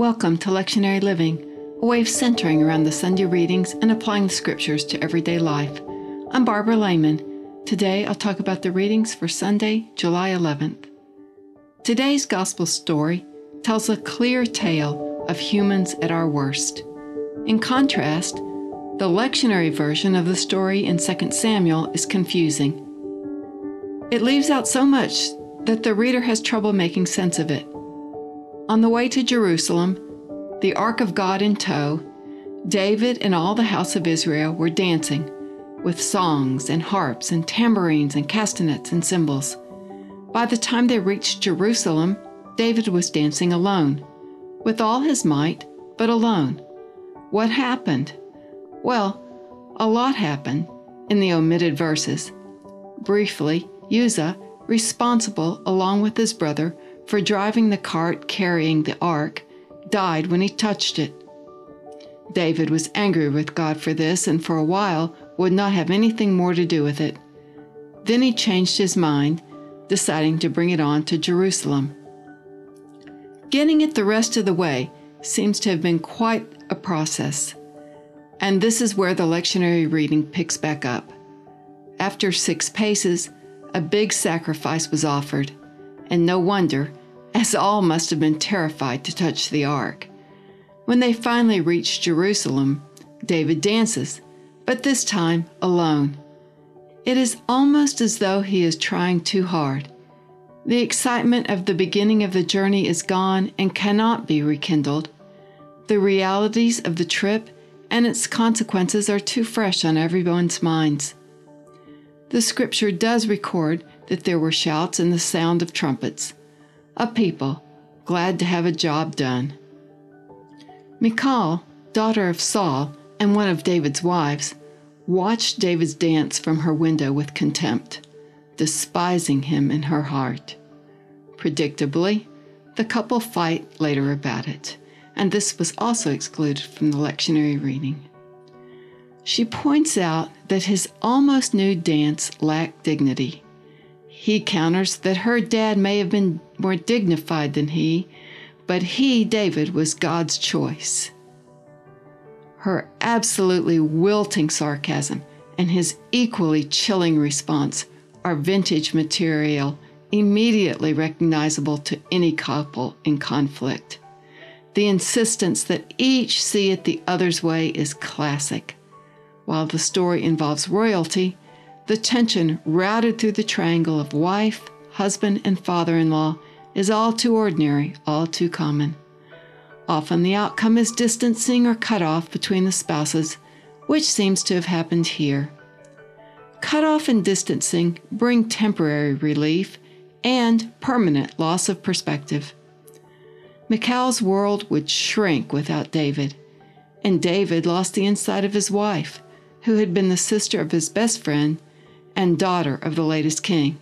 Welcome to Lectionary Living, a way of centering around the Sunday readings and applying the scriptures to everyday life. I'm Barbara Lehman. Today I'll talk about the readings for Sunday, July 11th. Today's gospel story tells a clear tale of humans at our worst. In contrast, the lectionary version of the story in 2 Samuel is confusing. It leaves out so much that the reader has trouble making sense of it. On the way to Jerusalem, the Ark of God in tow, David and all the house of Israel were dancing with songs and harps and tambourines and castanets and cymbals. By the time they reached Jerusalem, David was dancing alone, with all his might, but alone. What happened? Well, a lot happened in the omitted verses. Briefly, Uzzah, responsible along with his brother, for driving the cart carrying the ark, died when he touched it. David was angry with God for this and for a while would not have anything more to do with it. Then he changed his mind, deciding to bring it on to Jerusalem. Getting it the rest of the way seems to have been quite a process. And this is where the lectionary reading picks back up. After six paces, a big sacrifice was offered, and no wonder as all must have been terrified to touch the ark. When they finally reach Jerusalem, David dances, but this time alone. It is almost as though he is trying too hard. The excitement of the beginning of the journey is gone and cannot be rekindled. The realities of the trip and its consequences are too fresh on everyone's minds. The scripture does record that there were shouts and the sound of trumpets a people glad to have a job done. Michal, daughter of Saul and one of David's wives, watched David's dance from her window with contempt, despising him in her heart. Predictably, the couple fight later about it, and this was also excluded from the lectionary reading. She points out that his almost nude dance lacked dignity he counters that her dad may have been more dignified than he, but he, David, was God's choice. Her absolutely wilting sarcasm and his equally chilling response are vintage material immediately recognizable to any couple in conflict. The insistence that each see it the other's way is classic. While the story involves royalty, the tension routed through the triangle of wife, husband, and father in law is all too ordinary, all too common. Often the outcome is distancing or cutoff between the spouses, which seems to have happened here. Cutoff and distancing bring temporary relief and permanent loss of perspective. Michal's world would shrink without David, and David lost the insight of his wife, who had been the sister of his best friend and daughter of the latest king,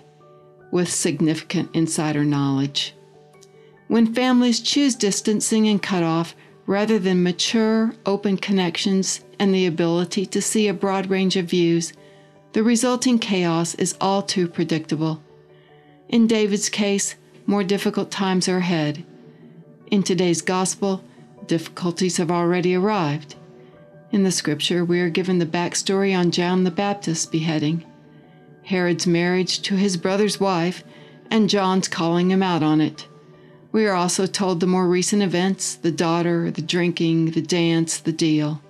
with significant insider knowledge. When families choose distancing and cutoff rather than mature, open connections and the ability to see a broad range of views, the resulting chaos is all too predictable. In David's case, more difficult times are ahead. In today's gospel, difficulties have already arrived. In the scripture, we are given the backstory on John the Baptist's beheading. Herod's marriage to his brother's wife, and John's calling him out on it. We are also told the more recent events the daughter, the drinking, the dance, the deal.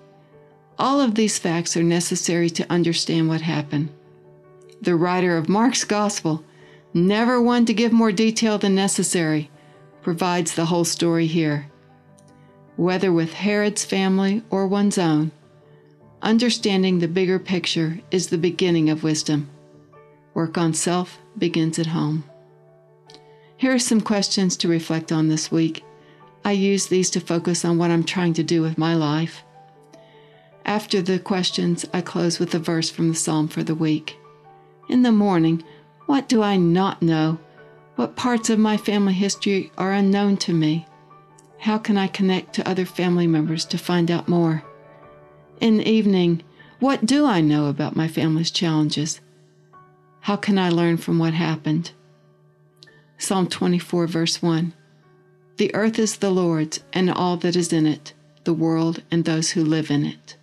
All of these facts are necessary to understand what happened. The writer of Mark's Gospel, never one to give more detail than necessary, provides the whole story here. Whether with Herod's family or one's own, understanding the bigger picture is the beginning of wisdom. Work on self begins at home. Here are some questions to reflect on this week. I use these to focus on what I'm trying to do with my life. After the questions, I close with a verse from the psalm for the week. In the morning, what do I not know? What parts of my family history are unknown to me? How can I connect to other family members to find out more? In the evening, what do I know about my family's challenges? How can I learn from what happened? Psalm 24, verse 1. The earth is the Lord's, and all that is in it, the world and those who live in it.